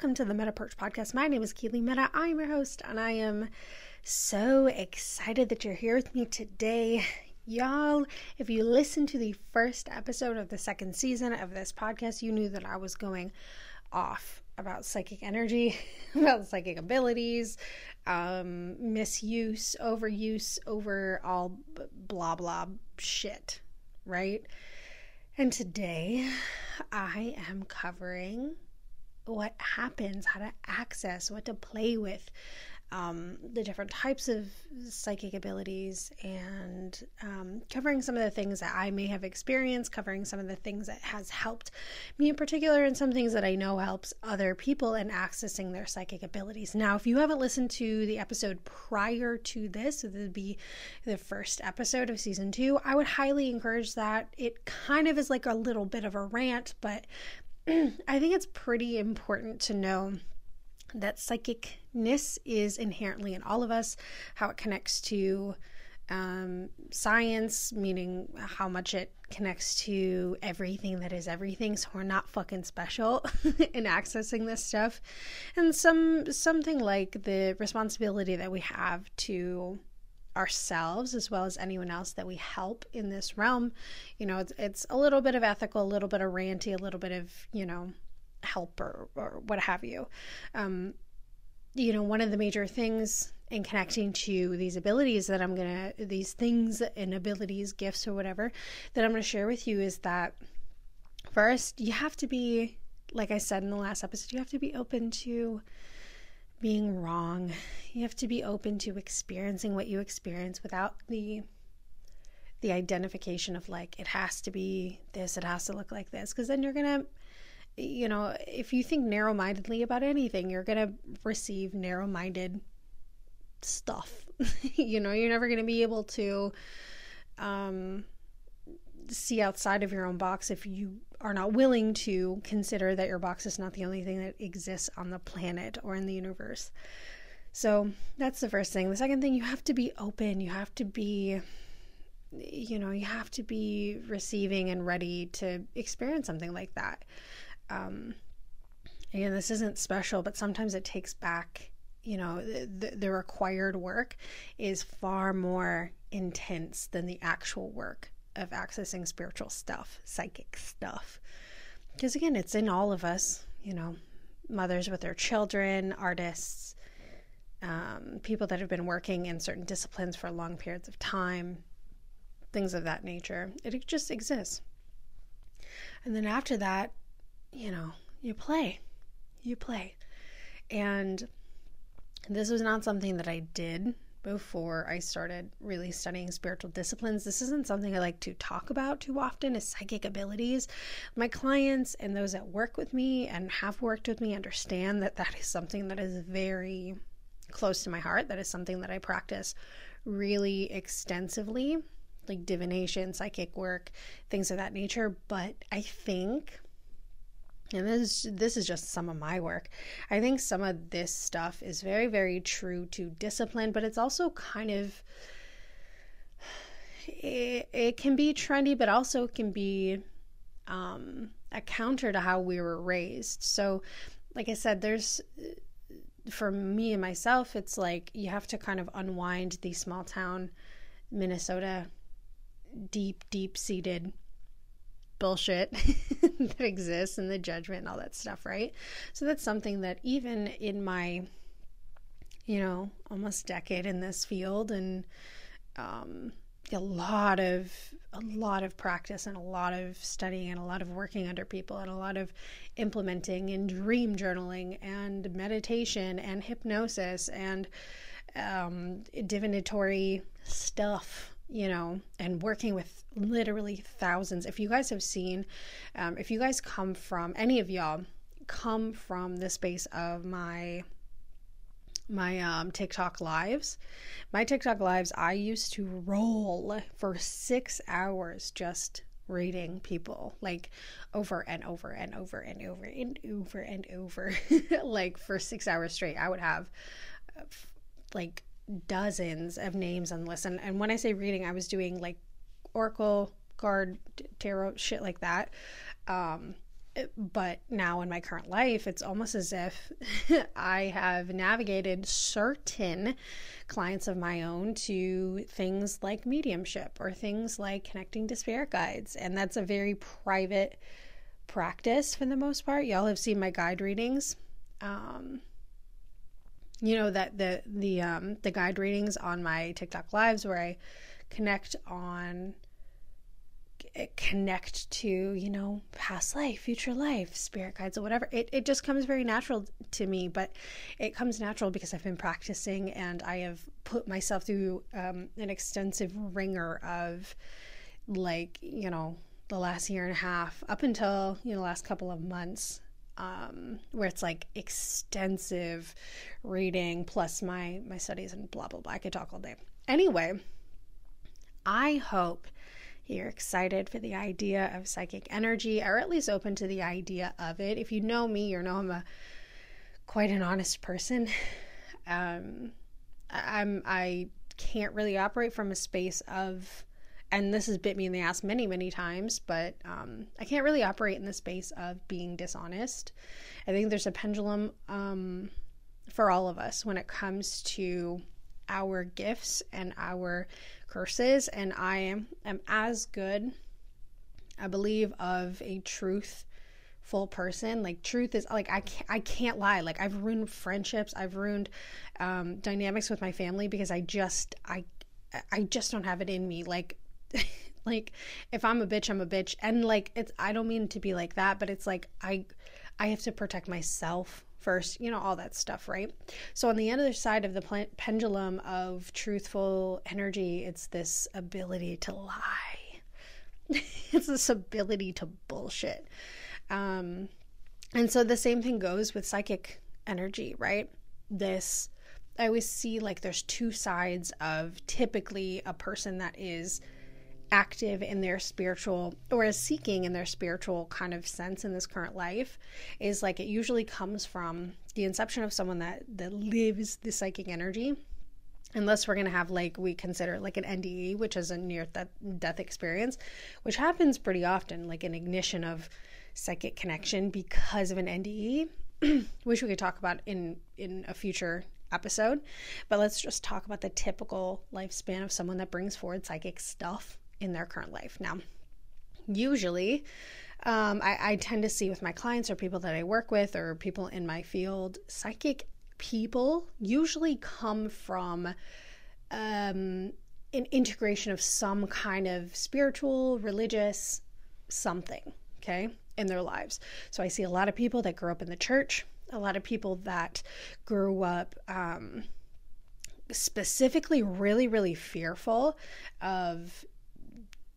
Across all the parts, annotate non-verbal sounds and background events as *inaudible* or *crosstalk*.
welcome to the Meta Perch Podcast. My name is Keely Meta. I'm your host, and I am so excited that you're here with me today. Y'all, if you listened to the first episode of the second season of this podcast, you knew that I was going off about psychic energy, *laughs* about psychic abilities, um, misuse, overuse, over all blah blah shit, right? And today I am covering what happens, how to access, what to play with, um, the different types of psychic abilities, and um, covering some of the things that I may have experienced, covering some of the things that has helped me in particular, and some things that I know helps other people in accessing their psychic abilities. Now, if you haven't listened to the episode prior to this, so this would be the first episode of season two, I would highly encourage that. It kind of is like a little bit of a rant, but *clears throat* I think it's pretty important to know that psychicness is inherently in all of us, how it connects to um, science, meaning how much it connects to everything that is everything. So we're not fucking special *laughs* in accessing this stuff, and some something like the responsibility that we have to ourselves as well as anyone else that we help in this realm. You know, it's, it's a little bit of ethical, a little bit of ranty, a little bit of, you know, help or, or what have you. Um, you know, one of the major things in connecting to these abilities that I'm to, these things and abilities, gifts, or whatever that I'm to share with you is that first, you have to be, like I said in the last episode, you have to be open to being wrong. You have to be open to experiencing what you experience without the the identification of like it has to be this, it has to look like this because then you're going to you know, if you think narrow-mindedly about anything, you're going to receive narrow-minded stuff. *laughs* you know, you're never going to be able to um see outside of your own box if you are not willing to consider that your box is not the only thing that exists on the planet or in the universe. So that's the first thing. The second thing, you have to be open. You have to be, you know, you have to be receiving and ready to experience something like that. Um, again, this isn't special, but sometimes it takes back, you know, the, the required work is far more intense than the actual work of accessing spiritual stuff, psychic stuff. Because again, it's in all of us, you know, mothers with their children, artists, um, people that have been working in certain disciplines for long periods of time, things of that nature. It just exists. And then after that, you know, you play. You play. And this was not something that I did before I started really studying spiritual disciplines. This isn't something I like to talk about too often is psychic abilities. My clients and those that work with me and have worked with me understand that that is something that is very close to my heart. That is something that I practice really extensively, like divination, psychic work, things of that nature, but I think and this this is just some of my work. I think some of this stuff is very very true to discipline, but it's also kind of it, it can be trendy, but also can be um, a counter to how we were raised. So, like I said, there's for me and myself, it's like you have to kind of unwind the small town Minnesota deep, deep seated bullshit *laughs* that exists and the judgment and all that stuff, right? So that's something that even in my, you know, almost decade in this field and um, a lot of a lot of practice and a lot of studying and a lot of working under people and a lot of implementing and dream journaling and meditation and hypnosis and um, divinatory stuff you know, and working with literally thousands. If you guys have seen, um, if you guys come from any of y'all come from the space of my my um, TikTok lives, my TikTok lives, I used to roll for six hours just reading people like over and over and over and over and over and over, *laughs* like for six hours straight. I would have uh, like dozens of names on the list. And, and when I say reading, I was doing like Oracle card tarot shit like that. Um, but now in my current life, it's almost as if *laughs* I have navigated certain clients of my own to things like mediumship or things like connecting to spirit guides. And that's a very private practice for the most part. Y'all have seen my guide readings. Um, you know that the the um the guide readings on my TikTok lives where I connect on connect to you know past life future life spirit guides or whatever it, it just comes very natural to me but it comes natural because i've been practicing and i have put myself through um, an extensive ringer of like you know the last year and a half up until you know last couple of months um, where it's like extensive reading plus my my studies and blah blah blah i could talk all day anyway i hope you're excited for the idea of psychic energy, or at least open to the idea of it. If you know me, you know I'm a quite an honest person. Um, I'm I can't really operate from a space of, and this has bit me in the ass many many times, but um, I can't really operate in the space of being dishonest. I think there's a pendulum um, for all of us when it comes to our gifts and our curses, and I am, am as good, I believe, of a truthful person. Like truth is like I can't, I can't lie. Like I've ruined friendships, I've ruined um, dynamics with my family because I just I I just don't have it in me. Like *laughs* like if I'm a bitch, I'm a bitch, and like it's I don't mean to be like that, but it's like I I have to protect myself first, you know, all that stuff, right? So, on the other side of the pendulum of truthful energy, it's this ability to lie, *laughs* it's this ability to bullshit. Um, and so, the same thing goes with psychic energy, right? This, I always see like there's two sides of typically a person that is active in their spiritual or as seeking in their spiritual kind of sense in this current life is like it usually comes from the inception of someone that that lives the psychic energy. Unless we're going to have like we consider like an NDE which is a near death experience which happens pretty often like an ignition of psychic connection because of an NDE *clears throat* which we could talk about in in a future episode but let's just talk about the typical lifespan of someone that brings forward psychic stuff in their current life. Now, usually, um, I, I tend to see with my clients or people that I work with or people in my field, psychic people usually come from um, an integration of some kind of spiritual, religious something, okay, in their lives. So I see a lot of people that grew up in the church, a lot of people that grew up. Um, specifically really really fearful of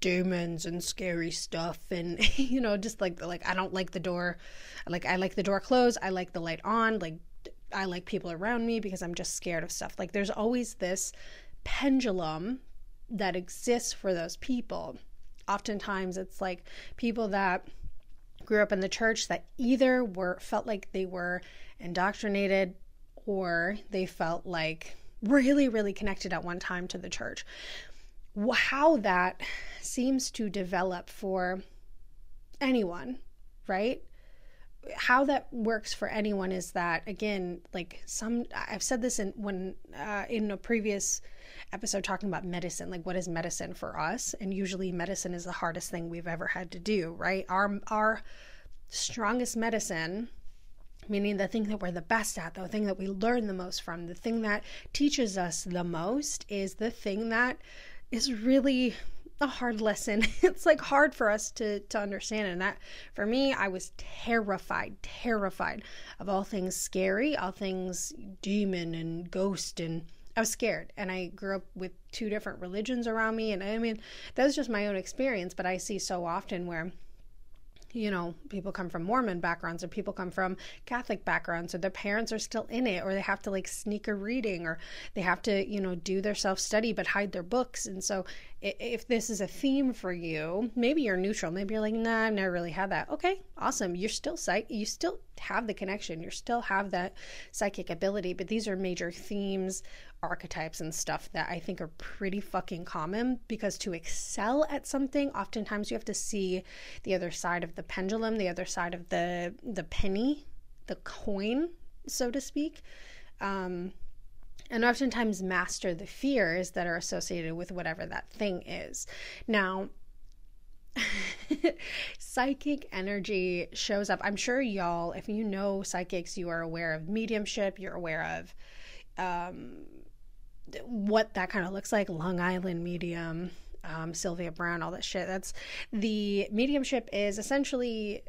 demons and scary stuff and *laughs* you know just like like I don't like the door. Like I like the door closed. I like the light on. Like I like people around me because I'm just scared of stuff. Like there's always this pendulum that exists for those people. Oftentimes it's like people that grew up in the church that either were felt like they were indoctrinated or they felt like really really connected at one time to the church how that seems to develop for anyone, right? How that works for anyone is that again, like some I've said this in when uh, in a previous episode talking about medicine, like what is medicine for us? And usually medicine is the hardest thing we've ever had to do, right? Our our strongest medicine meaning the thing that we're the best at, the thing that we learn the most from, the thing that teaches us the most is the thing that is really a hard lesson. *laughs* It's like hard for us to to understand and that for me I was terrified, terrified of all things scary, all things demon and ghost and I was scared and I grew up with two different religions around me and I mean that was just my own experience, but I see so often where you know, people come from Mormon backgrounds or people come from Catholic backgrounds or their parents are still in it or they have to like sneak a reading or they have to, you know, do their self study but hide their books. And so if this is a theme for you, maybe you're neutral. Maybe you're like, nah, I've never really had that. Okay, awesome. You're still psych. You still have the connection. You still have that psychic ability. But these are major themes, archetypes, and stuff that I think are pretty fucking common. Because to excel at something, oftentimes you have to see the other side of the pendulum, the other side of the the penny, the coin, so to speak. Um, and oftentimes master the fears that are associated with whatever that thing is. Now, *laughs* psychic energy shows up. I'm sure y'all, if you know psychics, you are aware of mediumship, you're aware of um, what that kind of looks like Long Island medium. Um, Sylvia Browne, all that shit. That's the mediumship is essentially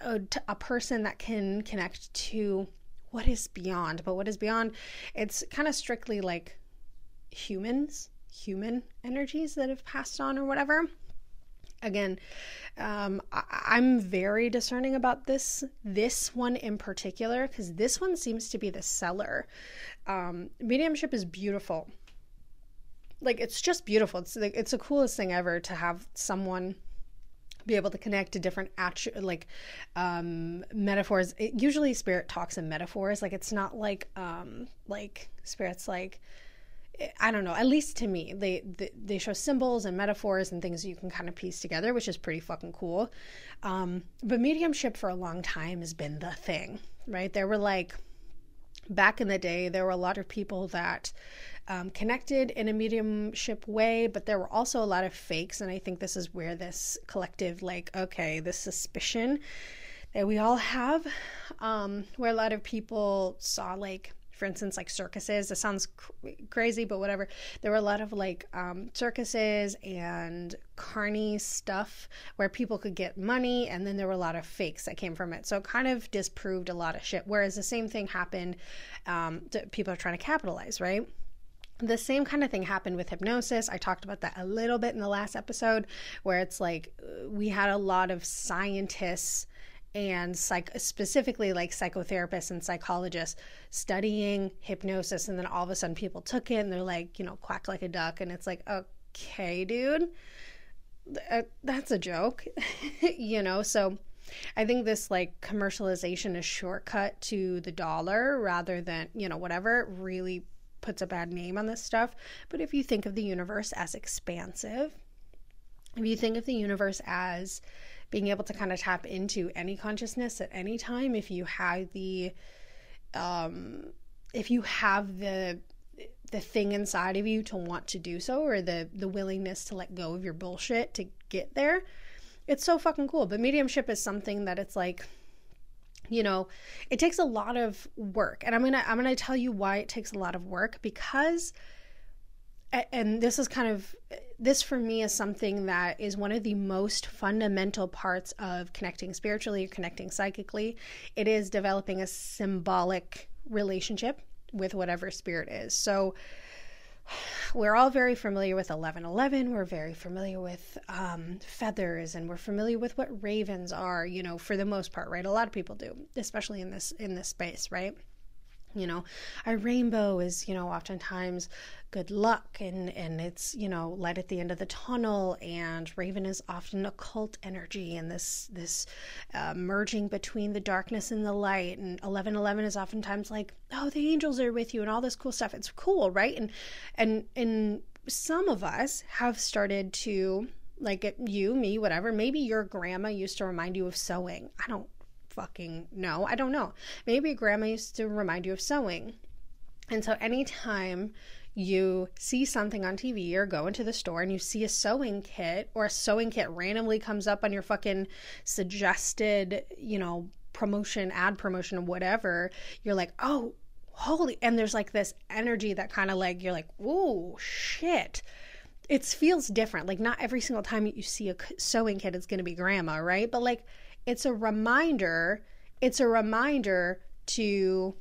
a, a person that can connect to what is beyond, but what is beyond, it's kind of strictly like humans, human energies that have passed on or whatever. Again, um, I- am very discerning about this this one in particular because this one seems to be the seller. Um, mediumship is beautiful. Like it's just beautiful. It's like it's the coolest thing ever to have someone be able to connect to different actu- like um, metaphors. It, usually, spirit talks in metaphors. Like it's not like um, like spirits like. I don't know. At least to me, they, they they show symbols and metaphors and things you can kind of piece together, which is pretty fucking cool. Um, but mediumship for a long time has been the thing, right? There were like back in the day, there were a lot of people that um, connected in a mediumship way, but there were also a lot of fakes. And I think this is where this collective, like, okay, this suspicion that we all have, um, where a lot of people saw, like, for instance, like circuses. It sounds cr- crazy, but whatever. There were a lot of like um, circuses and carny stuff where people could get money, and then there were a lot of fakes that came from it. So it kind of disproved a lot of shit. Whereas the same thing happened, um, people are trying to capitalize, right? The same kind of thing happened with hypnosis. I talked about that a little bit in the last episode, where it's like we had a lot of scientists and psych specifically like psychotherapists and psychologists studying hypnosis and then all of a sudden people took it and they're like you know quack like a duck and it's like okay dude uh, that's a joke *laughs* you know so I think this like commercialization is shortcut to the dollar rather than, you know, whatever really puts a bad name on this stuff. But if you think of the universe as expansive, if you think of the universe as being able to kind of tap into any consciousness at any time, if you have the, um, if you have the the thing inside of you to want to do so or the the willingness to let go of your bullshit to get there it's so fucking cool but mediumship is something that it's like you know it takes a lot of work. And i'm gonna i'm gonna tell you why it takes a lot of work because and this is kind of this for me is something that is one of the most fundamental parts of connecting spiritually or connecting psychically. It is developing a symbolic relationship with whatever spirit is. So we're all very familiar with 1111 we're very familiar with um, feathers and we're familiar with what ravens are you know for the most part right? A lot of people do especially in this in this space right you know a rainbow is you know oftentimes good luck and and it's you know light at the end of the tunnel and raven is often occult energy and this this uh, merging between the darkness and the light and 1111 is oftentimes like oh the angels are with you and all this cool stuff. It's cool right? And and and some of us have started to like you me whatever maybe your grandma used to remind you of sewing. I don't fucking know. I don't know. Maybe grandma used to remind you of sewing. And so anytime you see something on TV or go into the store and you see a sewing kit or a sewing kit randomly comes up on your fucking suggested, you know, promotion, ad promotion, whatever, you're like, oh, holy. And there's like this energy that kind of like, you're like, ooh, shit. It feels different. Like, not every single time you see a sewing kit, it's going to be grandma, right? But like, it's a reminder it's a reminder to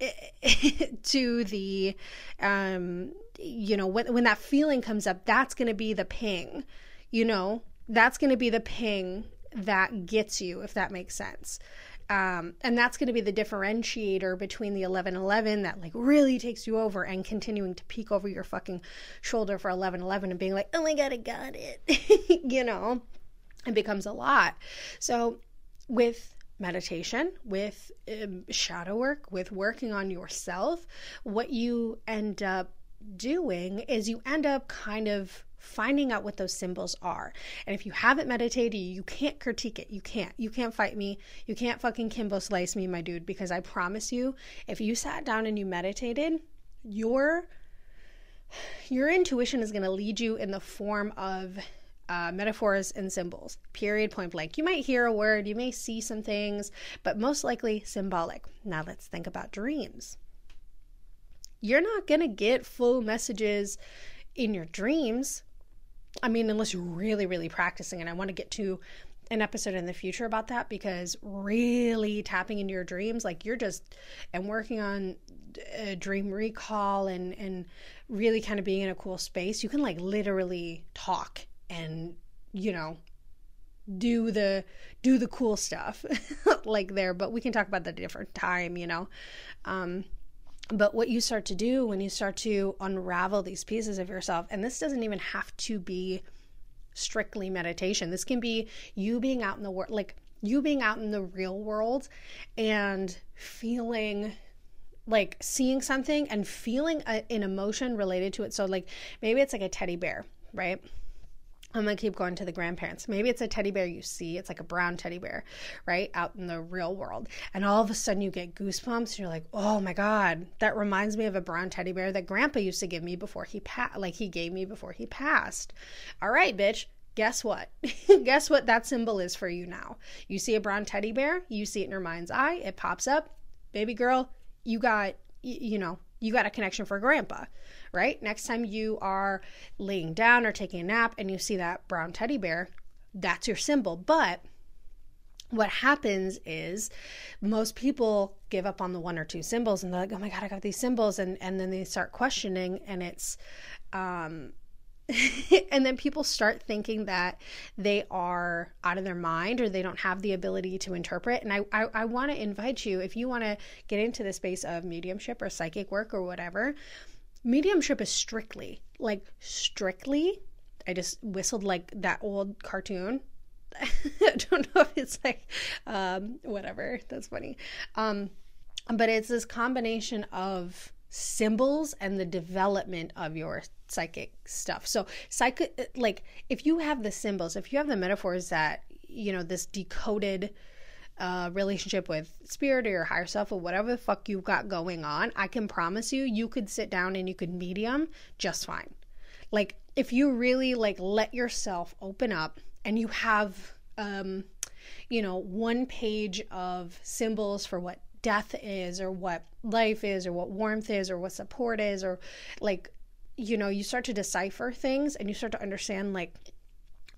*laughs* to the um you know when when that feeling comes up that's going to be the ping you know that's going to be the ping that gets you if that makes sense Um, and that's going to be the differentiator between the 1111 that like really takes you over and continuing to peek over your fucking shoulder for 1111 and being like, oh my God, I got it. *laughs* you know, it becomes a lot. So with meditation, with um, shadow work, with working on yourself, what you end up doing is you end up kind of finding out what those symbols are. And if you haven't meditated, you can't critique it. You can't. You can't fight me. You can't fucking Kimbo Slice me, my dude, because I promise you, if you sat down and you meditated, your your intuition is going to lead you in the form of uh, metaphors and symbols, period, point blank. You might hear a word, you may see some things, but most likely symbolic. Now let's think about dreams. You're not going to get full messages in your dreams I mean, unless you're really, really practicing, and I want to get to an episode in the future about that because really tapping into your dreams, like you're just and working on a dream recall and and really kind of being in a cool space, you can like literally talk and you know do the do the cool stuff *laughs* like there but we can talk about that at a different time you know um but what you start to do when you start to unravel these pieces of yourself, and this doesn't even have to be strictly meditation, this can be you being out in the world, like you being out in the real world and feeling like seeing something and feeling a, an emotion related to it. So, like maybe it's like a teddy bear, right? I'm gonna keep going to the grandparents. Maybe it's a teddy bear you see, it's like a brown teddy bear, right? Out in the real world. And all of a sudden you get goosebumps. You're like, oh my God, that reminds me of a brown teddy bear that grandpa used to give me before he passed, like he gave me before he passed. All right, bitch. Guess what? *laughs* Guess what that symbol is for you now? You see a brown teddy bear, you see it in your mind's eye, it pops up. Baby girl, you got, you know, you got a connection for grandpa right? Next time you are laying down or taking a nap and you see that brown teddy bear, that's your symbol. But what happens is most people give up on the one or two symbols and they're like, oh my God, I got these symbols. And, and then they start questioning and it's, um, *laughs* and then people start thinking that they are out of their mind or they don't have the ability to interpret. And I, I, I want to invite you, if you want to get into the space of mediumship or psychic work or whatever, mediumship is strictly, like strictly, I just whistled like that old cartoon. *laughs* I don't know if it's like um, whatever. That's funny. Um, but it's this combination of symbols and the development of your psychic stuff. So psychic like if you have the symbols, if you have the metaphors that, you know, this decoded uh, relationship with spirit or your higher self or whatever the fuck you've got going on, I can promise you, you could sit down and you could medium just fine. Like if you really like let yourself open up and you have, um, you know, one page of symbols for what death is or what life is or what warmth is or what support is or like you know you start to decipher things and you start to understand like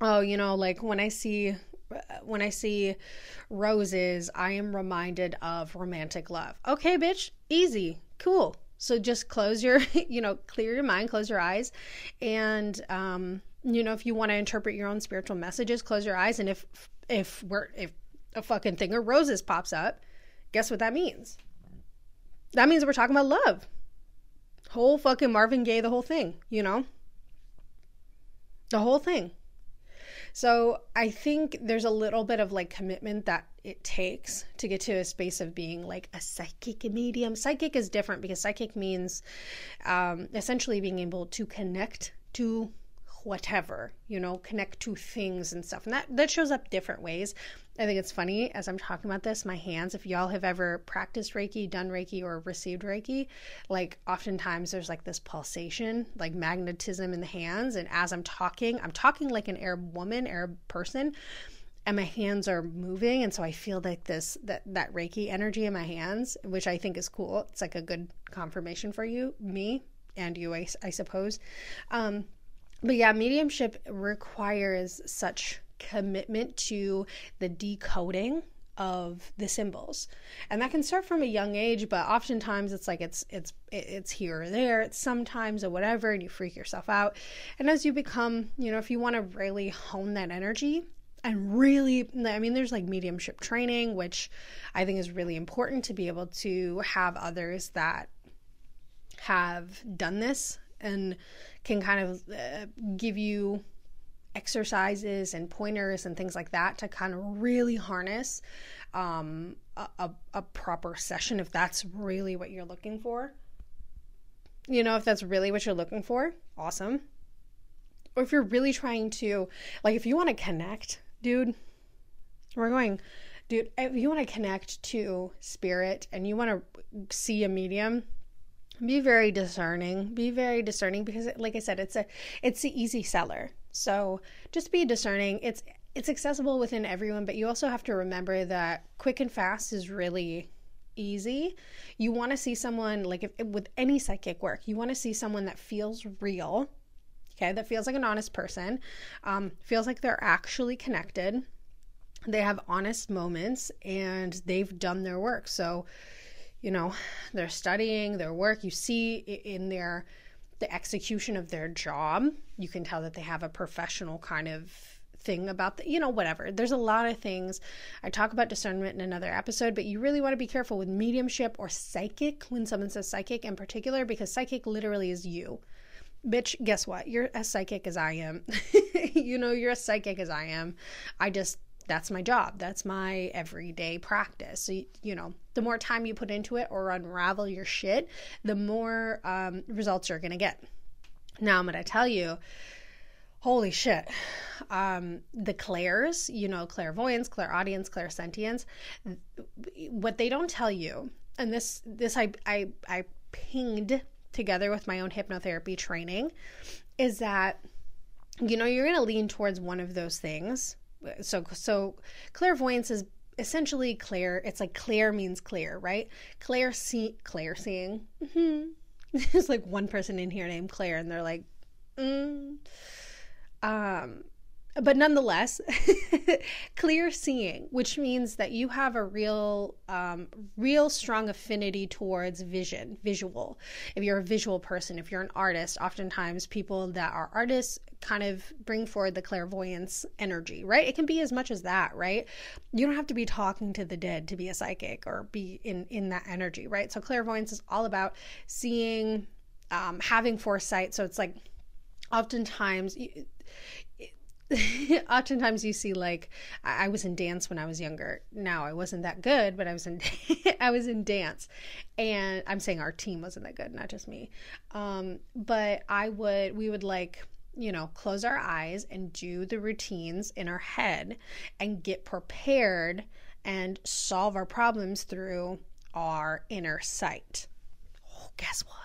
oh you know like when i see when I see roses, I am reminded of romantic love. Okay, bitch, easy, cool. So just close your, *laughs* you know, clear your mind, close your eyes, and um, you know, if you want to interpret your own spiritual messages, close your eyes. And if if we're if a fucking thing of roses pops up, guess what that means? That means we're talking about love. Whole fucking Marvin Gaye, the whole thing, you know? The whole thing. So I think there's a little bit of like commitment that it takes to get to a space of being like a psychic medium. Psychic is different because psychic means um, essentially being able to connect to whatever you know connect to things and stuff. And that that shows up different ways. I think it's funny as i'm talking about this my hands if y'all have ever practiced reiki done reiki or received reiki like oftentimes there's like this pulsation like magnetism in the hands. And as i'm talking i'm talking like an arab woman arab person and my hands are moving. And so i feel like this that that reiki energy in my hands which i think is cool. It's like a good confirmation for you me and you i, I suppose. Um but yeah, mediumship requires such commitment to the decoding of the symbols. And that can start from a young age but oftentimes it's like it's it's it's here or there it's sometimes or whatever and you freak yourself out. And as you become you know if you want to really hone that energy and really i mean there's like mediumship training which i think is really important to be able to have others that have done this and can kind of uh, give you exercises and pointers and things like that to kind of really harness um, a, a proper session if that's really what you're looking for. You know, if that's really what you're looking for, awesome. Or if you're really trying to, like, if you want to connect, dude, we're going, dude, if you want to connect to spirit and you want to see a medium, be very discerning. Be very discerning because like i said it's a it's the easy seller. So just be discerning. It's it's accessible within everyone but you also have to remember that quick and fast is really easy. You want to see someone like if, with any psychic work you want to see someone that feels real okay that feels like an honest person um, feels like they're actually connected they have honest moments and they've done their work. So you know they're studying their work you see in their the execution of their job you can tell that they have a professional kind of thing about the you know whatever. There's a lot of things. I talk about discernment in another episode but you really want to be careful with mediumship or psychic when someone says psychic in particular because psychic literally is you. Bitch guess what? You're as psychic as i am. *laughs* You know you're as psychic as i am. I just that's my job. That's my everyday practice. So, you know, the more time you put into it or unravel your shit, the more um, results you're going to get. Now, I'm going to tell you, holy shit, um, the clairs, you know, clairvoyance, clairaudience, clairsentience, what they don't tell you, and this, this I, I, I pinged together with my own hypnotherapy training, is that, you know, you're going to lean towards one of those things so so clairvoyance is essentially clear it's like clear means clear right claire see claire seeing mm-hmm. *laughs* there's like one person in here named claire and they're like mm. um but nonetheless, *laughs* clear seeing, which means that you have a real, um, real strong affinity towards vision, visual. If you're a visual person, if you're an artist, oftentimes people that are artists kind of bring forward the clairvoyance energy, right? It can be as much as that, right? You don't have to be talking to the dead to be a psychic or be in in that energy, right? So clairvoyance is all about seeing, um, having foresight. So it's like oftentimes *laughs* oftentimes you see like I was in dance when I was younger. Now I wasn't that good, but I was in *laughs* I was in dance, and I'm saying our team wasn't that good, not just me. Um, but I would we would like you know close our eyes and do the routines in our head and get prepared and solve our problems through our inner sight. Oh, guess what?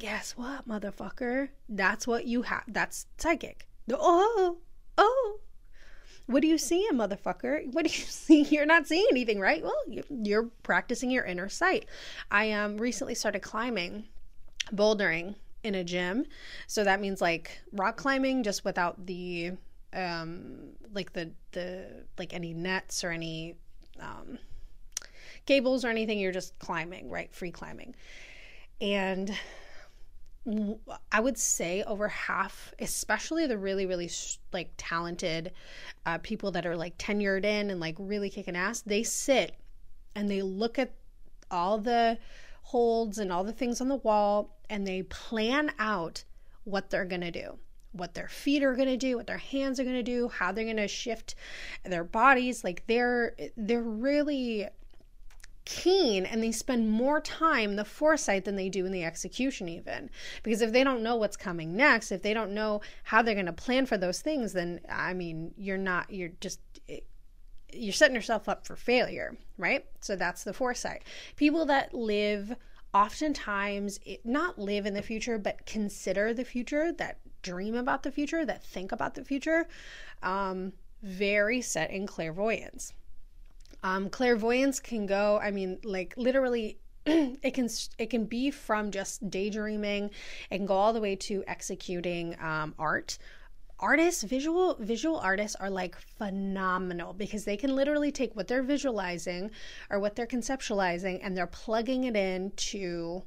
Guess what, motherfucker? That's what you have. That's psychic Oh, oh. What do you see, motherfucker? What do you *laughs* see? You're not seeing anything, right? Well, you're practicing your inner sight. I um, recently started climbing, bouldering in a gym. So that means like rock climbing, just without the um like the the like any nets or any um cables or anything you're just climbing right free climbing and I would say over half, especially the really, really like talented uh, people that are like tenured in and like really kicking ass, they sit and they look at all the holds and all the things on the wall and they plan out what they're going to do what their feet are going to do what their hands are going to do how they're going to shift their bodies. Like they're they're really keen and they spend more time the foresight than they do in the execution even. Because if they don't know what's coming next if they don't know how they're going to plan for those things then i mean you're not you're just you're setting yourself up for failure right? So that's the foresight. People that live oftentimes not live in the future but consider the future that dream about the future that think about the future um, very set in clairvoyance um, clairvoyance can go, I mean, like literally *clears throat* it can it can be from just daydreaming can go all the way to executing um, art. Artists visual visual artists are like phenomenal because they can literally take what they're visualizing or what they're conceptualizing and they're plugging it into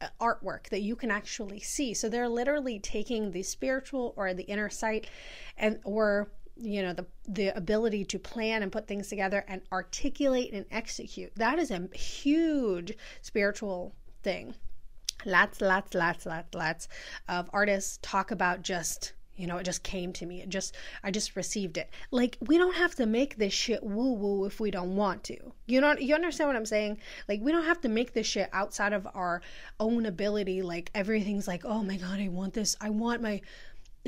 uh, artwork that you can actually see. So they're literally taking the spiritual or the inner sight and or you know the the ability to plan and put things together and articulate and execute. That is a huge spiritual thing. Lots lots lots lots lots of artists talk about just you know it just came to me. It just i just received it. Like we don't have to make this shit woo woo if we don't want to. You know you understand what i'm saying? Like we don't have to make this shit outside of our own ability. Like everything's like oh my god i want this. I want my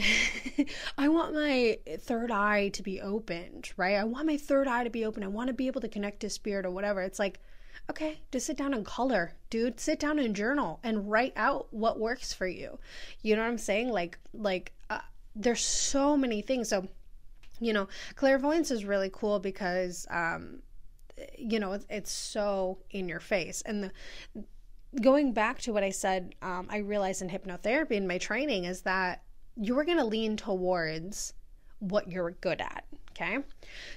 *laughs* I want my third eye to be opened, right? I want my third eye to be open. I want to be able to connect to spirit or whatever. It's like, okay, just sit down and color, dude. Sit down and journal and write out what works for you. You know what I'm saying? Like, like, uh, there's so many things. So, you know, clairvoyance is really cool because, um, you know, it's, it's so in your face. And the, going back to what I said, um, I realized in hypnotherapy in my training is that you're going to lean towards what you're good at. Okay.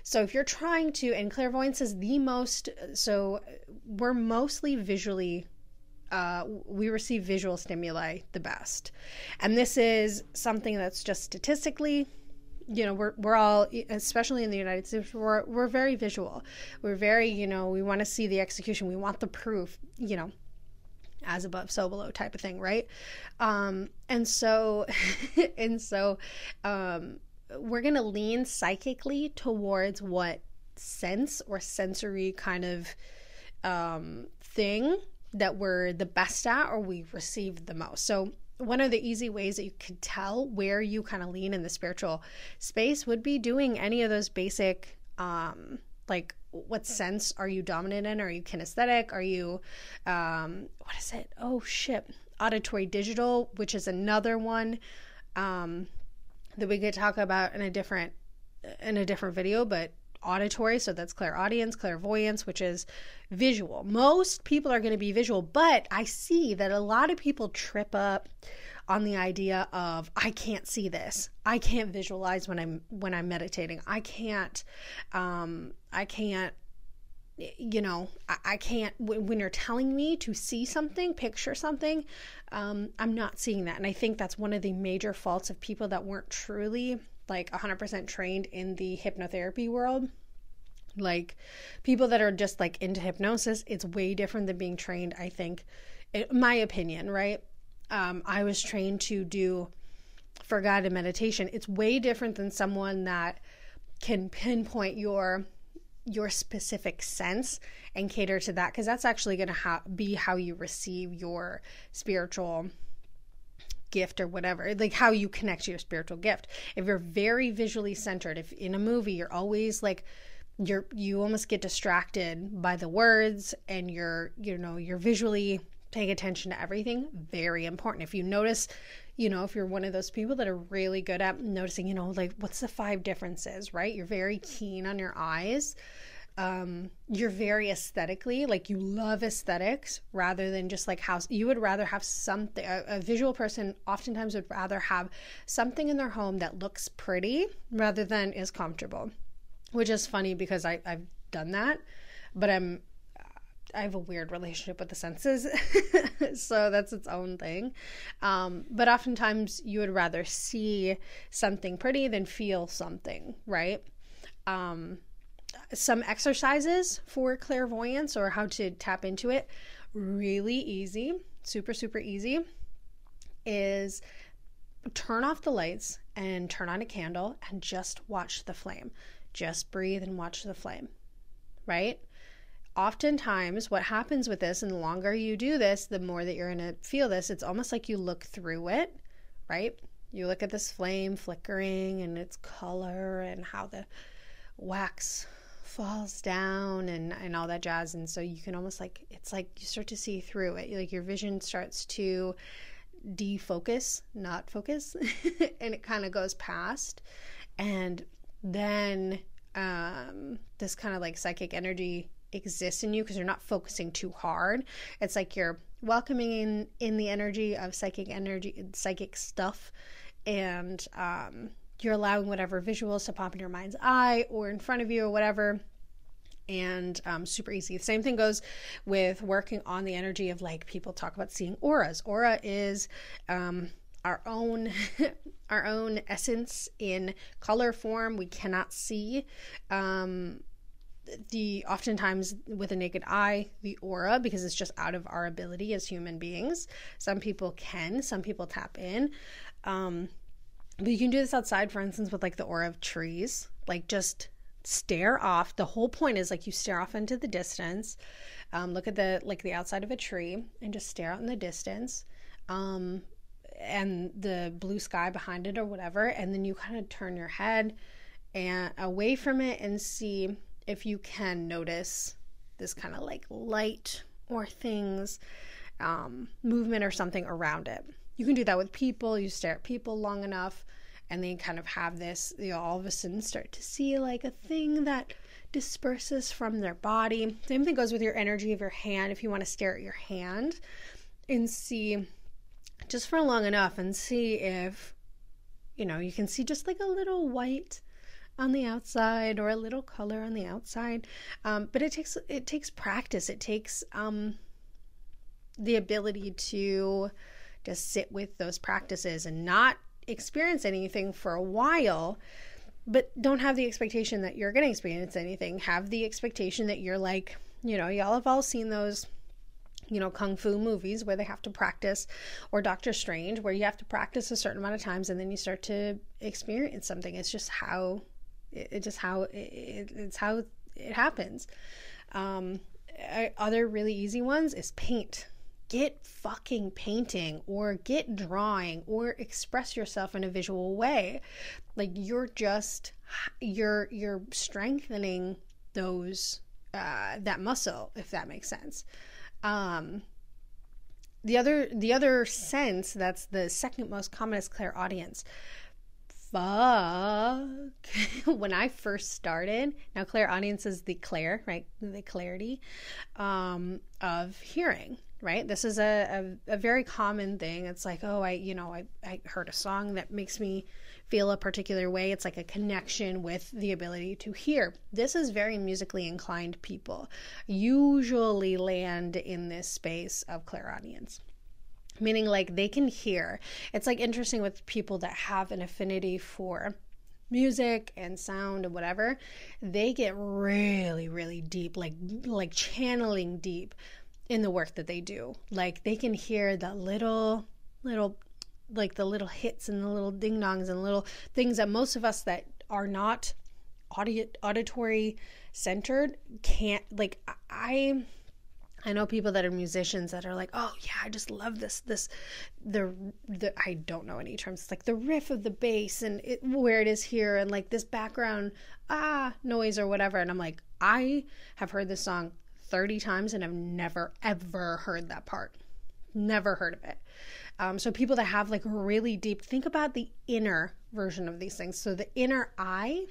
So if you're trying to, and clairvoyance is the most, so we're mostly visually, uh, we receive visual stimuli the best. And this is something that's just statistically, you know, we're, we're all, especially in the United States, we're, we're very visual. We're very, you know, we want to see the execution. We want the proof, you know, as above so below type of thing right? Um and so *laughs* and so um we're going to lean psychically towards what sense or sensory kind of um thing that we're the best at or we receive the most. So one of the easy ways that you could tell where you kind of lean in the spiritual space would be doing any of those basic um like what sense are you dominant in? Are you kinesthetic? Are you, um, what is it? Oh shit, auditory digital, which is another one um, that we could talk about in a different in a different video, but auditory, so that's clairaudience, clairvoyance, which is visual. Most people are going to be visual, but I see that a lot of people trip up on the idea of I can't see this. I can't visualize when I'm when I'm meditating. I can't um I can't you know I, can't when you're telling me to see something picture something um, i'm not seeing that. And i think that's one of the major faults of people that weren't truly like 100% trained in the hypnotherapy world. Like people that are just like into hypnosis it's way different than being trained i think. In my opinion right? Um, I was trained to do for guided meditation, it's way different than someone that can pinpoint your your specific sense and cater to that because that's actually going to ha- be how you receive your spiritual gift or whatever like how you connect to your spiritual gift. If you're very visually centered if in a movie you're always like you're you almost get distracted by the words and you're you know you're visually paying attention to everything very important. If you notice you know if you're one of those people that are really good at noticing you know like what's the five differences right? You're very keen on your eyes. Um you're very aesthetically like you love aesthetics rather than just like how you would rather have something a, a visual person oftentimes would rather have something in their home that looks pretty rather than is comfortable which is funny because I, i've done that but i'm I have a weird relationship with the senses, *laughs* so that's its own thing. Um, but oftentimes, you would rather see something pretty than feel something, right? Um, some exercises for clairvoyance or how to tap into it, really easy, super, super easy, is turn off the lights and turn on a candle and just watch the flame. Just breathe and watch the flame, right? Oftentimes what happens with this and the longer you do this the more that you're going to feel this. It's almost like you look through it right? You look at this flame flickering and its color and how the wax falls down and and all that jazz. And so you can almost like it's like you start to see through it. Like your vision starts to defocus not focus *laughs* and it kind of goes past. And then um this kind of like psychic energy exists in you because you're not focusing too hard. It's like you're welcoming in in the energy of psychic energy, psychic stuff, and um, you're allowing whatever visuals to pop in your mind's eye or in front of you or whatever. And um, super easy. The same thing goes with working on the energy of like people talk about seeing auras. Aura is um, our own *laughs* our own essence in color form. We cannot see um, the oftentimes with a naked eye the aura because it's just out of our ability as human beings. Some people can, some people tap in. Um, but you can do this outside, for instance, with like the aura of trees. Like just stare off. The whole point is like you stare off into the distance. Um, look at the like the outside of a tree and just stare out in the distance. Um, and the blue sky behind it or whatever and then you kind of turn your head and away from it and see if you can notice this kind of like light or things um, movement or something around it. You can do that with people you stare at people long enough and then kind of have this you know all of a sudden start to see like a thing that disperses from their body. Same thing goes with your energy of your hand if you want to stare at your hand and see just for long enough and see if, you know, you can see just like a little white on the outside or a little color on the outside. Um, but it takes it takes practice. It takes um, the ability to just sit with those practices and not experience anything for a while but don't have the expectation that you're going to experience anything have the expectation that you're like you know y'all have all seen those you know, kung fu movies where they have to practice, or Doctor Strange where you have to practice a certain amount of times and then you start to experience something. It's just how, it, just how it, it's how it happens. Um, other really easy ones is paint. Get fucking painting or get drawing or express yourself in a visual way. Like you're just you're you're strengthening those uh, that muscle if that makes sense. Um, the other the other sense that's the second most common is clairaudience. Fuck. *laughs* when I first started, now clairaudience is the clair, right? The clarity um, of hearing right? This is a, a, a, very common thing. It's like, oh, I, you know, I, I heard a song that makes me feel a particular way. It's like a connection with the ability to hear. This is very musically inclined people usually land in this space of clairaudience meaning like they can hear. It's like interesting with people that have an affinity for music and sound and whatever. They get really really deep like like channeling deep in the work that they do. Like they can hear the little little like the little hits and the little ding dongs and little things that most of us that are not auditory centered can't like I I know people that are musicians that are like, "Oh yeah, I just love this this the the I don't know any terms. It's like the riff of the bass and it, where it is here and like this background ah noise or whatever." And I'm like, "I have heard this song 30 times and I've never ever heard that part. Never heard of it." Um, so people that have like really deep, think about the inner version of these things. So the inner eye,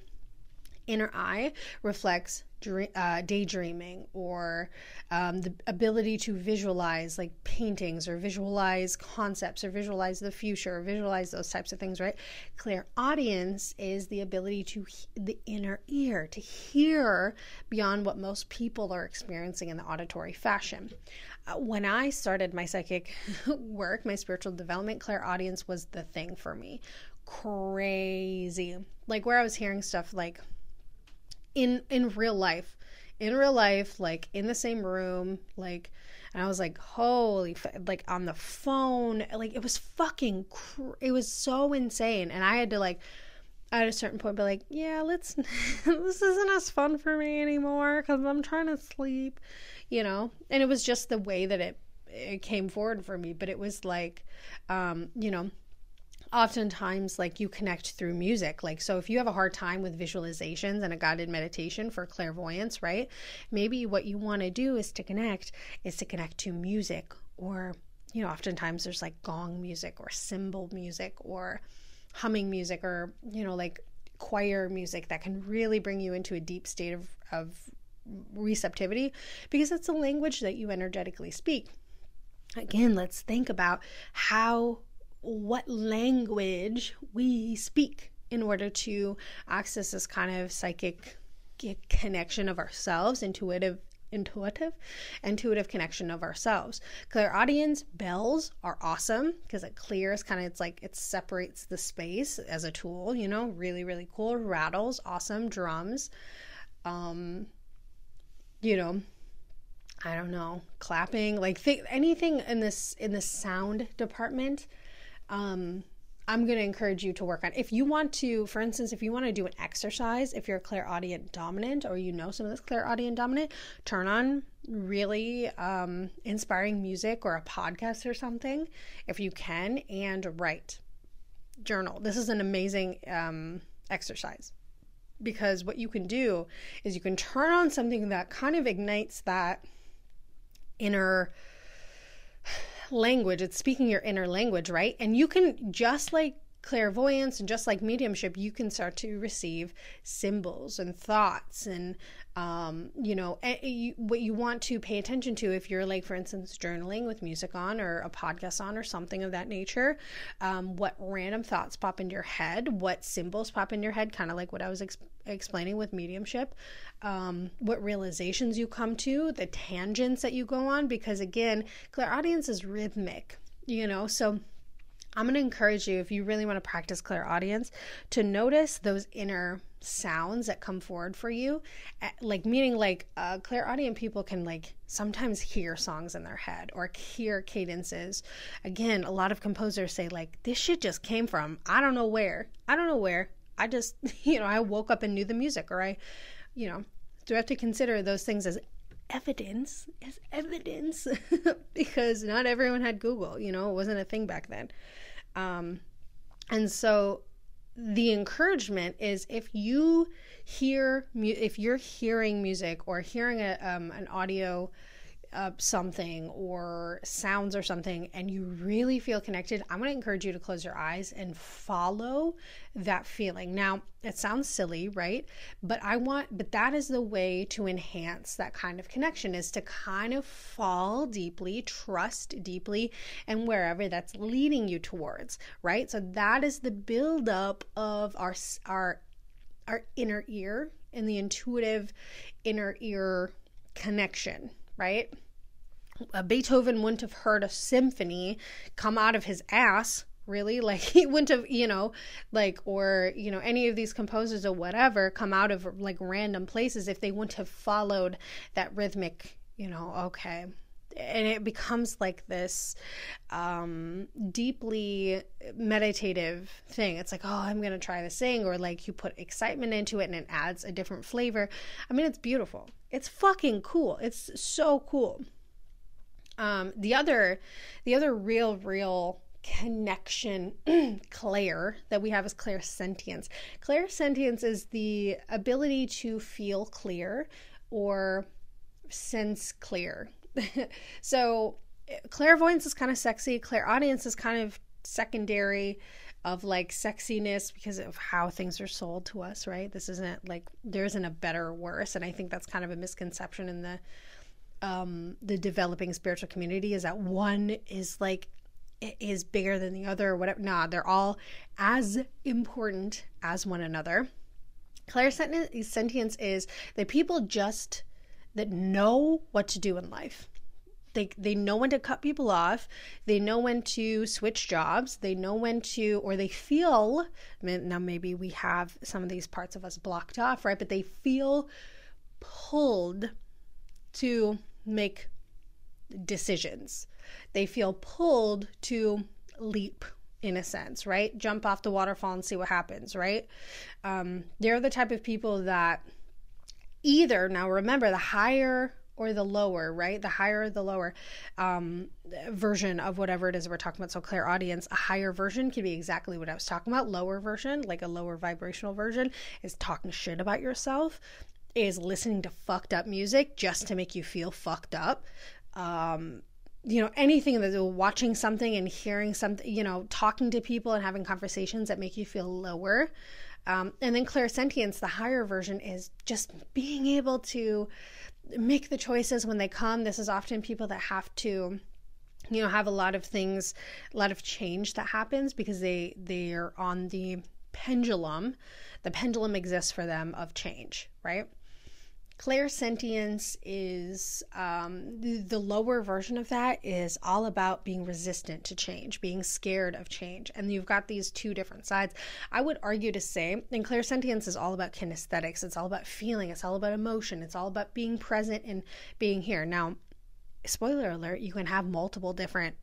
inner eye reflects dream, uh, daydreaming or um, the ability to visualize like paintings or visualize concepts or visualize the future or visualize those types of things right clear audience is the ability to the inner ear to hear beyond what most people are experiencing in the auditory fashion uh, when I started my psychic *laughs* work, my spiritual development, clairaudience was the thing for me. Crazy. Like where I was hearing stuff like in in real life, in real life, like in the same room, like and I was like, holy, like on the phone, like it was fucking, cr- it was so insane, and I had to like at a certain point be like, yeah, let's *laughs* this isn't as fun for me anymore because I'm trying to sleep, you know. And it was just the way that it it came forward for me, but it was like, um, you know, oftentimes like you connect through music. Like so if you have a hard time with visualizations and a guided meditation for clairvoyance right maybe what you want to do is to connect is to connect to music or you know oftentimes there's like gong music or cymbal music or humming music or you know like choir music that can really bring you into a deep state of, of receptivity because it's a language that you energetically speak. Again let's think about how what language we speak in order to access this kind of psychic connection of ourselves intuitive intuitive intuitive connection of ourselves. Clairaudience bells are awesome because it clears kind of it's like it separates the space as a tool you know really really cool. Rattles awesome. Drums um you know i don't know clapping like th- anything in this in the sound department um I'm going to encourage you to work on. If you want to, for instance, if you want to do an exercise, if you're clairaudient dominant or you know some of this clairaudient dominant, turn on really um, inspiring music or a podcast or something if you can and write. Journal. This is an amazing um, exercise because what you can do is you can turn on something that kind of ignites that inner language. It's speaking your inner language, right? And you can just like clairvoyance and just like mediumship, you can start to receive symbols and thoughts and, um, you know, what you want to pay attention to if you're like, for instance, journaling with music on or a podcast on or something of that nature. Um, what random thoughts pop into your head, what symbols pop in your head, kind of like what I was ex- explaining with mediumship, um, what realizations you come to, the tangents that you go on, because again, clairaudience is rhythmic, you know, so I'm going to encourage you, if you really want to practice clairaudience, to notice those inner sounds that come forward for you. Like, meaning, like, uh, clairaudient people can, like, sometimes hear songs in their head or hear cadences. Again, a lot of composers say, like, this shit just came from, I don't know where. I don't know where. I just, *laughs* you know, I woke up and knew the music, or I, you know, do have to consider those things as evidence as evidence *laughs* because not everyone had Google, you know, it wasn't a thing back then. Um, and so the encouragement is if you hear if you're hearing music or hearing a, um, an audio uh, something or sounds or something and you really feel connected, I'm going to encourage you to close your eyes and follow that feeling. Now, it sounds silly, right? But I want, but that is the way to enhance that kind of connection is to kind of fall deeply, trust deeply, and wherever that's leading you towards, right? So that is the buildup of our, our, our inner ear and the intuitive inner ear connection right? Uh, Beethoven wouldn't have heard a symphony come out of his ass really *laughs* like he wouldn't have you know like or you know any of these composers or whatever come out of like random places if they wouldn't have followed that rhythmic you know okay and it becomes like this um deeply meditative thing. It's like oh i'm gonna try this thing, or like you put excitement into it and it adds a different flavor. I mean it's beautiful. It's fucking cool. It's so cool. Um, the other, the other real, real connection *clears throat* clair that we have is clairsentience. Clairsentience is the ability to feel clear or sense clear. *laughs* so clairvoyance is kind of sexy. Clairaudience is kind of secondary of like sexiness because of how things are sold to us, right? This isn't like there isn't a better or worse, and I think that's kind of a misconception in the um, the developing spiritual community is that one is like is bigger than the other or whatever. Nah, they're all as important as one another. Clairsentience is that people just that know what to do in life. They, they know when to cut people off. They know when to switch jobs. They know when to, or they feel, now maybe we have some of these parts of us blocked off, right? But they feel pulled to make decisions. They feel pulled to leap in a sense, right? Jump off the waterfall and see what happens, right? Um, they're the type of people that either, now remember, the higher or the lower, right? The higher the lower um, version of whatever it is we're talking about. So, clairaudience a higher version can be exactly what I was talking about. Lower version, like a lower vibrational version, is talking shit about yourself is listening to fucked up music just to make you feel fucked up. Um, you know, anything that watching something and hearing something, you know, talking to people and having conversations that make you feel lower. Um, and then clairsentience, the higher version, is just being able to make the choices when they come. This is often people that have to you know have a lot of things a lot of change that happens because they they're on the pendulum the pendulum exists for them of change right Clairsentience is um, the, lower version of that is all about being resistant to change, being scared of change. And you've got these two different sides. I would argue to say, and clairsentience is all about kinesthetics, it's all about feeling, it's all about emotion, it's all about being present and being here. Now, spoiler alert, you can have multiple different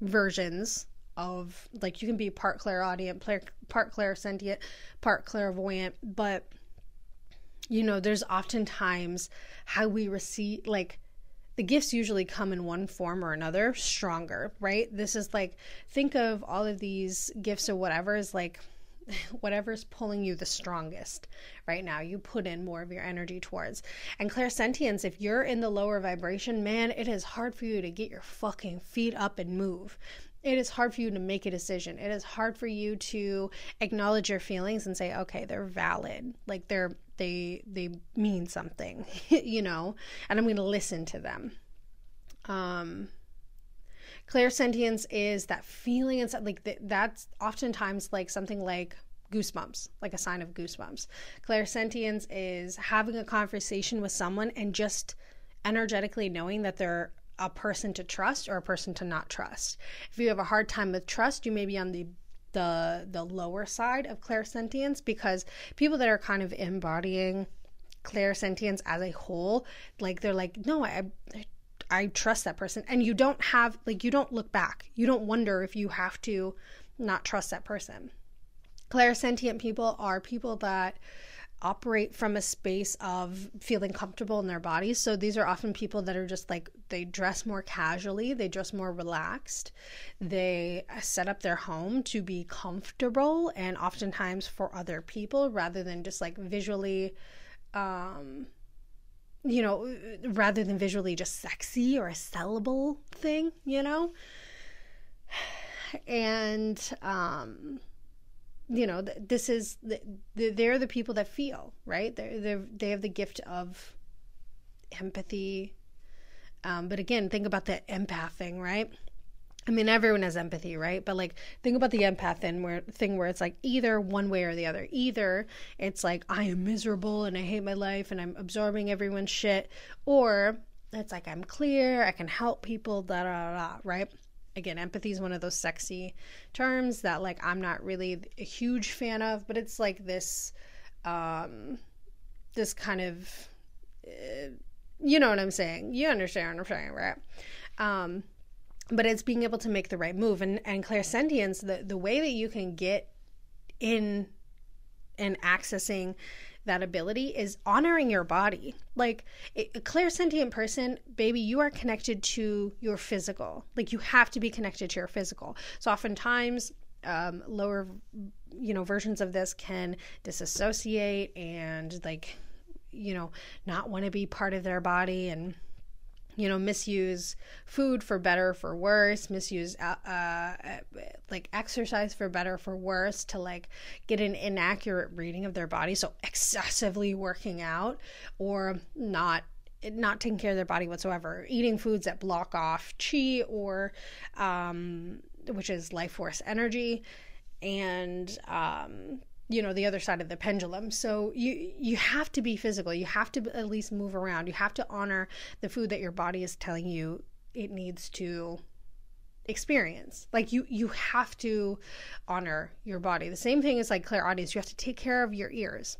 versions of like you can be part clairaudient, part clairsentient, part clairvoyant, but you know, there's oftentimes how we receive, like, the gifts usually come in one form or another stronger, right? This is like, think of all of these gifts or whatever is like, *sighs* whatever's pulling you the strongest right now you put in more of your energy towards and clairsentience if you're in the lower vibration man it is hard for you to get your fucking feet up and move it is hard for you to make a decision. It is hard for you to acknowledge your feelings and say, okay, they're valid. Like they're they they mean something, *laughs* you know, and I'm going to listen to them. Um clairsentience is that feeling and like that's oftentimes like something like goosebumps, like a sign of goosebumps. Clairsentience is having a conversation with someone and just energetically knowing that they're a person to trust or a person to not trust. If you have a hard time with trust, you may be on the the the lower side of clairsentience because people that are kind of embodying clairsentience as a whole, like they're like, no, I I trust that person. And you don't have like you don't look back. You don't wonder if you have to not trust that person. Clairsentient people are people that operate from a space of feeling comfortable in their bodies. So these are often people that are just like they dress more casually, they dress more relaxed, they set up their home to be comfortable and oftentimes for other people rather than just like visually um you know, rather than visually just sexy or a sellable thing, you know? *sighs* And um you know this is they're the people that feel right? They're, they're they have the gift of empathy. Um, but again think about the empath thing right? I mean everyone has empathy right? But like think about the empath thing where thing where it's like either one way or the other. Either it's like i am miserable and i hate my life and i'm absorbing everyone's shit or it's like i'm clear i can help people da da da right again, empathy is one of those sexy terms that like I'm not really a huge fan of, but it's like this um this kind of uh, you know what I'm saying. You understand what I'm saying, right? Um but it's being able to make the right move and and clairsentience the the way that you can get in and accessing that ability is honoring your body. Like a clairsentient person, baby, you are connected to your physical. Like you have to be connected to your physical. So oftentimes, um, lower, you know, versions of this can disassociate and like, you know, not want to be part of their body and you know, misuse food for better for worse, misuse uh, uh, like exercise for better for worse to like get an inaccurate reading of their body. So excessively working out or not not taking care of their body whatsoever, eating foods that block off chi or um, which is life force energy and um, you know the other side of the pendulum. So you you have to be physical. You have to at least move around. You have to honor the food that your body is telling you it needs to experience. Like you you have to honor your body. The same thing is like clairaudience you have to take care of your ears.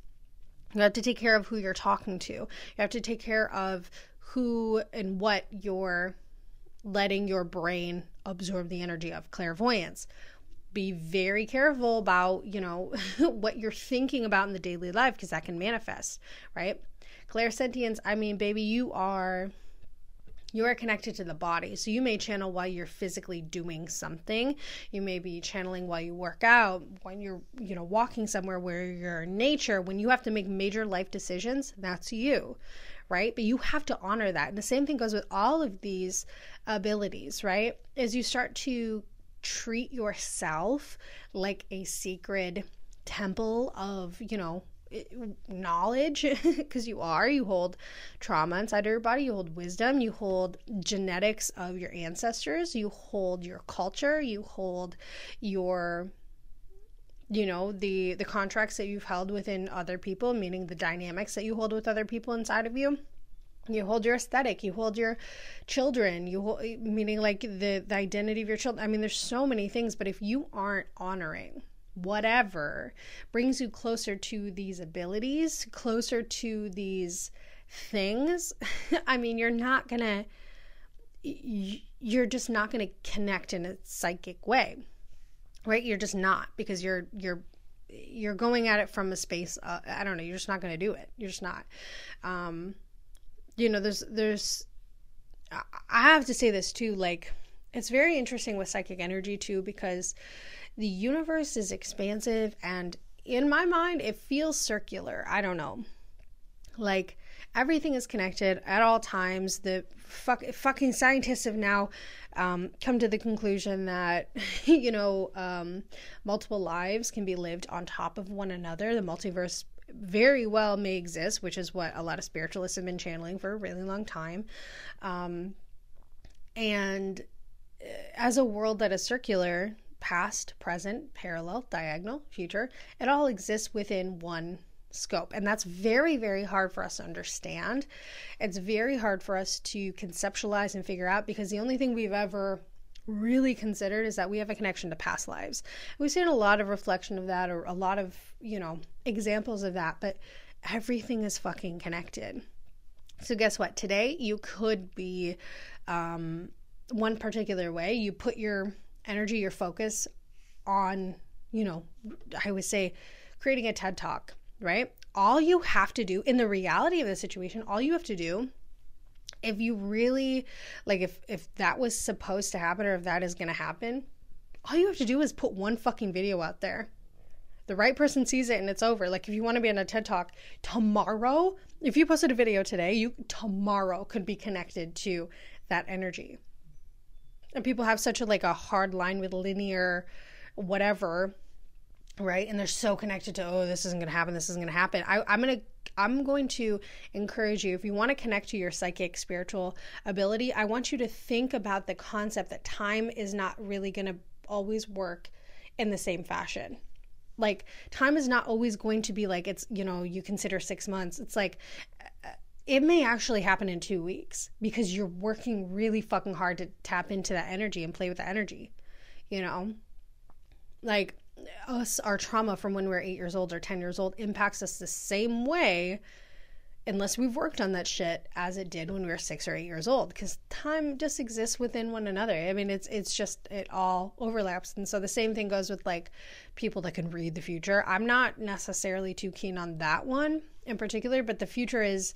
You have to take care of who you're talking to. You have to take care of who and what you're letting your brain absorb the energy of clairvoyance be very careful about, you know, *laughs* what you're thinking about in the daily life because that can manifest, right? Clairsentience, I mean, baby, you are you are connected to the body. So you may channel while you're physically doing something. You may be channeling while you work out, when you're, you know, walking somewhere where you're in nature, when you have to make major life decisions, that's you, right? But you have to honor that. And the same thing goes with all of these abilities, right? As you start to treat yourself like a sacred temple of, you know, knowledge *laughs* because you are. You hold trauma inside of your body. You hold wisdom. You hold genetics of your ancestors. You hold your culture. You hold your you know the the contracts that you've held within other people meaning the dynamics that you hold with other people inside of you you hold your aesthetic you hold your children you hold meaning like the the identity of your children. I mean there's so many things but if you aren't honoring whatever brings you closer to these abilities closer to these things *laughs* i mean you're not gonna you're just not gonna connect in a psychic way right? You're just not because you're you're you're going at it from a space uh, i don't know you're just not going to do it. You're just not. Um you know there's there's i have to say this too like it's very interesting with psychic energy too because the universe is expansive and in my mind it feels circular. I don't know. Like everything is connected at all times. The fuck, fucking scientists have now um, come to the conclusion that *laughs* you know um, multiple lives can be lived on top of one another. The multiverse very well may exist which is what a lot of spiritualists have been channeling for a really long time um, and uh, as a world that is circular past present parallel diagonal future it all exists within one scope. And that's very, very hard for us to understand. It's very hard for us to conceptualize and figure out because the only thing we've ever really considered is that we have a connection to past lives. We've seen a lot of reflection of that or a lot of, you know, examples of that, but everything is fucking connected. So, guess what? Today, you could be um, one particular way. You put your energy, your focus on, you know, I would say creating a TED talk, right? All you have to do in the reality of the situation, all you have to do if you really like if if that was supposed to happen or if that is going to happen, all you have to do is put one fucking video out there. The right person sees it and it's over. Like if you want to be on a TED Talk tomorrow, if you posted a video today, you tomorrow could be connected to that energy. And people have such a like a hard line with linear whatever right and they're so connected to oh this isn't going to happen this isn't going to happen I, i'm going to i'm going to encourage you if you want to connect to your psychic spiritual ability i want you to think about the concept that time is not really going to always work in the same fashion. Like time is not always going to be like it's you know you consider six months. It's like uh, it may actually happen in two weeks because you're working really fucking hard to tap into that energy and play with the energy you know? Like us our trauma from when we are eight years old or 10 years old impacts us the same way unless we've worked on that shit as it did when we were six or eight years old because time just exists within one another. I mean it's it's just it all overlaps. And so the same thing goes with like people that can read the future. I'm not necessarily too keen on that one in particular but the future is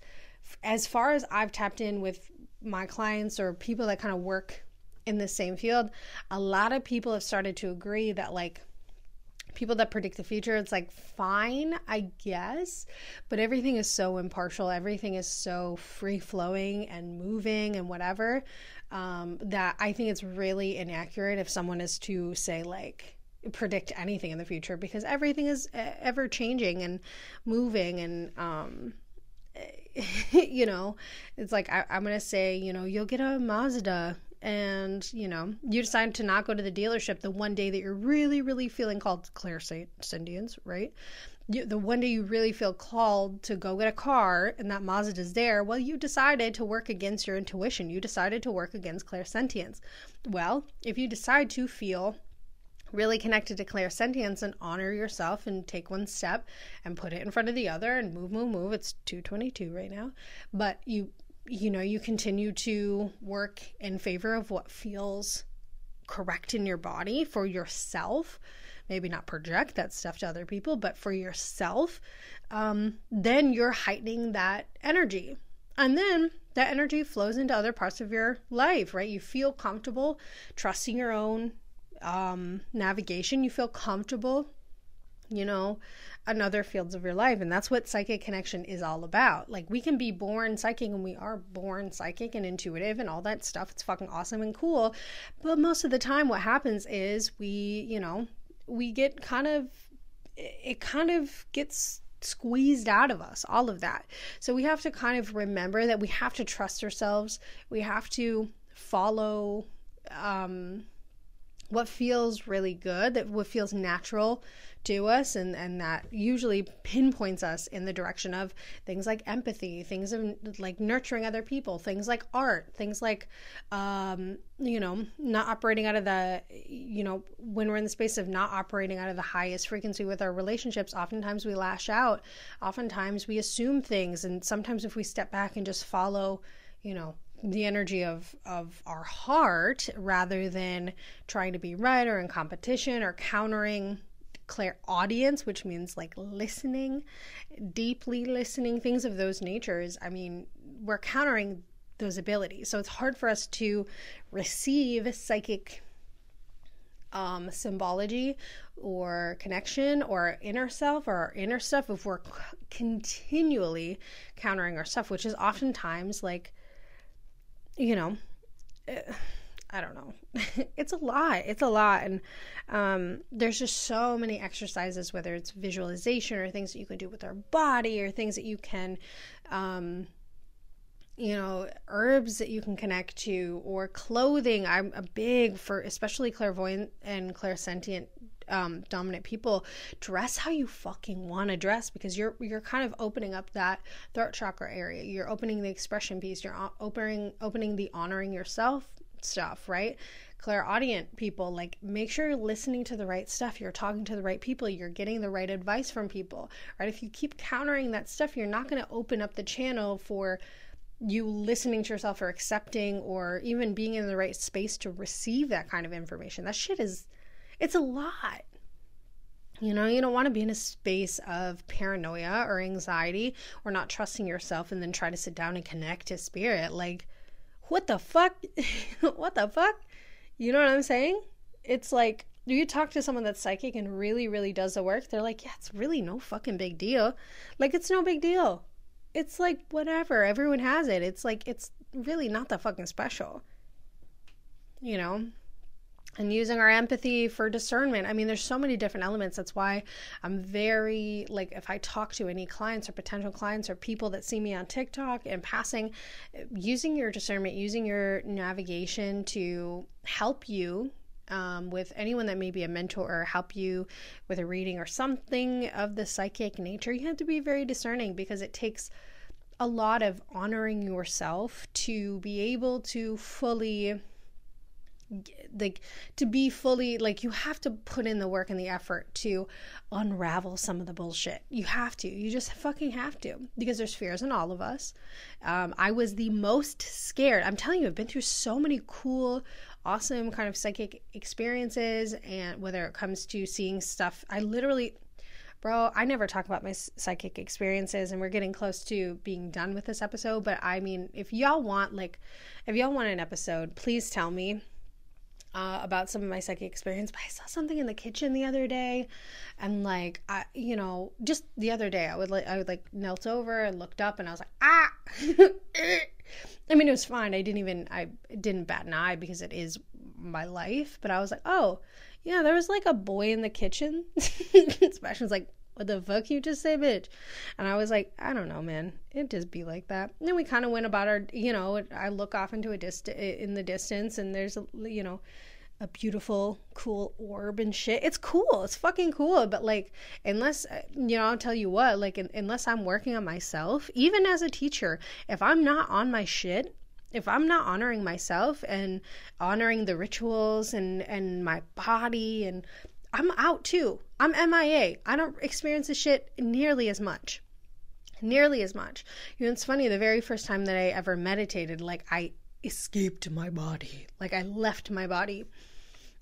as far as i've tapped in with my clients or people that kind of work in the same field a lot of people have started to agree that like people that predict the future, it's like fine, I guess, but everything is so impartial, everything is so free flowing and moving and whatever um, that I think it's really inaccurate if someone is to say, like, predict anything in the future because everything is ever changing and moving and um *laughs* you know it's like I, am gonna say you know you'll get a mazda and you know you decide to not go to the dealership the one day that you're really really feeling called clairsentience right you, the one day you really feel called to go get a car and that Mazda is there, well, you decided to work against your intuition. You decided to work against clairsentience. Well, if you decide to feel really connected to clairsentience and honor yourself and take one step and put it in front of the other and move, move, move. It's 222 right now. But you you know, you continue to work in favor of what feels correct in your body for yourself, maybe not project that stuff to other people, but for yourself, um, then you're heightening that energy. And then that energy flows into other parts of your life, right? You feel comfortable trusting your own um, navigation. You feel comfortable, you know, in other fields of your life. And that's what psychic connection is all about. Like, we can be born psychic and we are born psychic and intuitive and all that stuff. It's fucking awesome and cool. But most of the time, what happens is we, you know, we get kind of, it kind of gets squeezed out of us, all of that. So we have to kind of remember that we have to trust ourselves. We have to follow, um, what feels really good, that what feels natural to us and and that usually pinpoints us in the direction of things like empathy things of like nurturing other people things like art things like um you know not operating out of the you know when we're in the space of not operating out of the highest frequency with our relationships oftentimes we lash out. Oftentimes we assume things and sometimes if we step back and just follow you know the energy of of our heart rather than trying to be right or in competition or countering clear audience which means like listening, deeply listening, things of those natures. I mean, we're countering those abilities. So it's hard for us to receive psychic um, symbology or connection or inner self or our inner stuff if we're continually countering our stuff, which is oftentimes like, you know, I don't know. *laughs* it's a lot. It's a lot. And um, there's just so many exercises, whether it's visualization or things that you can do with our body or things that you can, um, you know, herbs that you can connect to or clothing. I'm a big for especially clairvoyant and clairsentient um, dominant people dress how you fucking want to dress because you're you're kind of opening up that throat chakra area you're opening the expression piece you're opening opening the honoring yourself stuff, right? Clairaudient people, like make sure you're listening to the right stuff, you're talking to the right people, you're getting the right advice from people, right? If you keep countering that stuff, you're not going to open up the channel for you listening to yourself or accepting or even being in the right space to receive that kind of information. That shit is, it's a lot. You know, you don't want to be in a space of paranoia or anxiety or not trusting yourself and then try to sit down and connect to spirit. Like, what the fuck? *laughs* what the fuck? You know what I'm saying? It's like, do you talk to someone that's psychic and really, really does the work? They're like, yeah, it's really no fucking big deal. Like, it's no big deal. It's like, whatever. Everyone has it. It's like, it's really not that fucking special. You know? And using our empathy for discernment. I mean, there's so many different elements. That's why I'm very like if I talk to any clients or potential clients or people that see me on TikTok and passing, using your discernment, using your navigation to help you um, with anyone that may be a mentor or help you with a reading or something of the psychic nature, you have to be very discerning because it takes a lot of honoring yourself to be able to fully like to be fully like you have to put in the work and the effort to unravel some of the bullshit. You have to. You just fucking have to. Because there's fears in all of us. Um, i was the most scared. I'm telling you i've been through so many cool awesome kind of psychic experiences and whether it comes to seeing stuff. I literally bro i never talk about my psychic experiences and we're getting close to being done with this episode but i mean if y'all want like if y'all want an episode please tell me uh, about some of my psychic experience, but I saw something in the kitchen the other day, and like I, you know, just the other day, I would like I would like knelt over and looked up, and I was like, ah. *laughs* I mean, it was fine. I didn't even I didn't bat an eye because it is my life, but I was like, oh, yeah, there was like a boy in the kitchen. *laughs* Sebastian's like, what the fuck you just say, bitch? And I was like, I don't know, man. It just be like that. And then we kind of went about our, you know, I look off into a dist in the distance, and there's you know, a beautiful, cool orb and shit. It's cool. It's fucking cool. But like, unless you know, I'll tell you what. Like, unless I'm working on myself, even as a teacher, if I'm not on my shit, if I'm not honoring myself and honoring the rituals and and my body and I'm out too. I'm MIA. I don't experience this shit nearly as much. Nearly as much. You know, it's funny, the very first time that I ever meditated, like I escaped my body. Like I left my body.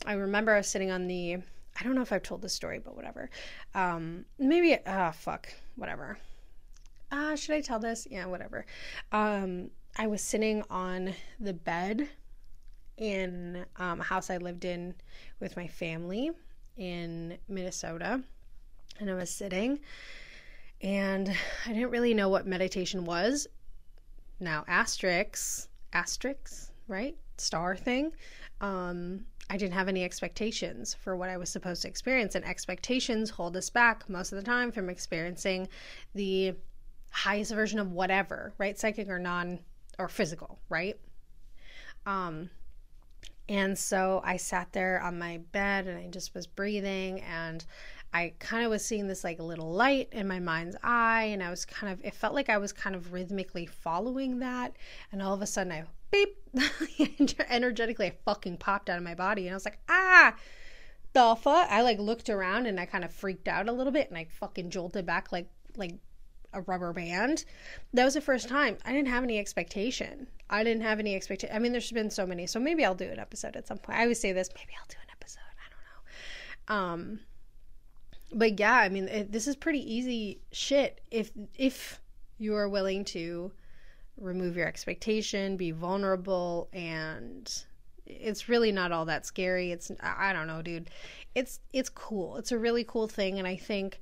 I remember I was sitting on the I don't know if I've told this story, but whatever. Um maybe ah uh, fuck, whatever. Ah, uh, should I tell this? Yeah, whatever. Um I was sitting on the bed in um, a house I lived in with my family in Minnesota and I was sitting and I didn't really know what meditation was. Now, asterisks, asterisks, right? Star thing. Um, I didn't have any expectations for what I was supposed to experience, and expectations hold us back most of the time from experiencing the highest version of whatever, right? Psychic or non or physical, right? Um, And so I sat there on my bed and I just was breathing and I kind of was seeing this like little light in my mind's eye and I was kind of it felt like I was kind of rhythmically following that. And all of a sudden I beep *laughs* energetically I fucking popped out of my body and I was like ah the fuck I like looked around and I kind of freaked out a little bit and I fucking jolted back like like a rubber band. That was the first time. I didn't have any expectation. I didn't have any expectation. I mean, there's been so many. So maybe I'll do an episode at some point. I always say this. Maybe I'll do an episode. I don't know. Um, but yeah, I mean, it, this is pretty easy shit if if you are willing to remove your expectation, be vulnerable, and it's really not all that scary. It's I don't know, dude. It's it's cool. It's a really cool thing, and I think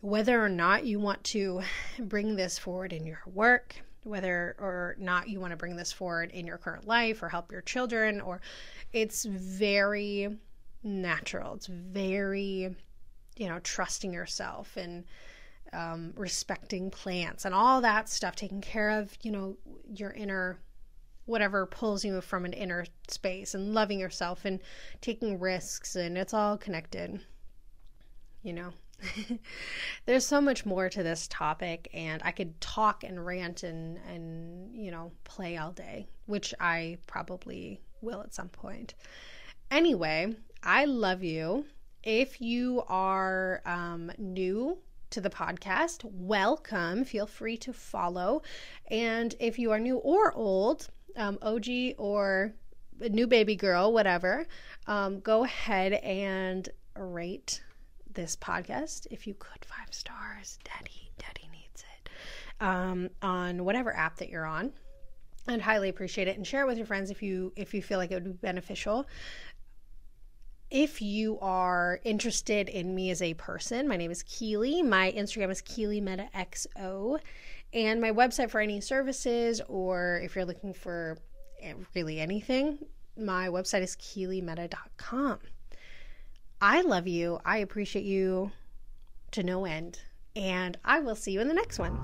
whether or not you want to bring this forward in your work, whether or not you want to bring this forward in your current life or help your children, or it's very natural. It's very, you know, trusting yourself and um, respecting plants and all that stuff, taking care of, you know, your inner whatever pulls you from an inner space and loving yourself and taking risks and it's all connected you know *laughs* There's so much more to this topic, and I could talk and rant and, and, you know, play all day, which I probably will at some point. Anyway, I love you. If you are um, new to the podcast, welcome. Feel free to follow. And if you are new or old, um, OG or new baby girl, whatever, um, go ahead and rate this podcast if you could five stars daddy daddy needs it um, on whatever app that you're on i'd highly appreciate it and share it with your friends if you if you feel like it would be beneficial if you are interested in me as a person, my name is Keely. My Instagram is Keely Meta XO. And my website for any services or if you're looking for really anything, my website is keelymeta.com. I love you. I appreciate you to no end. And I will see you in the next one.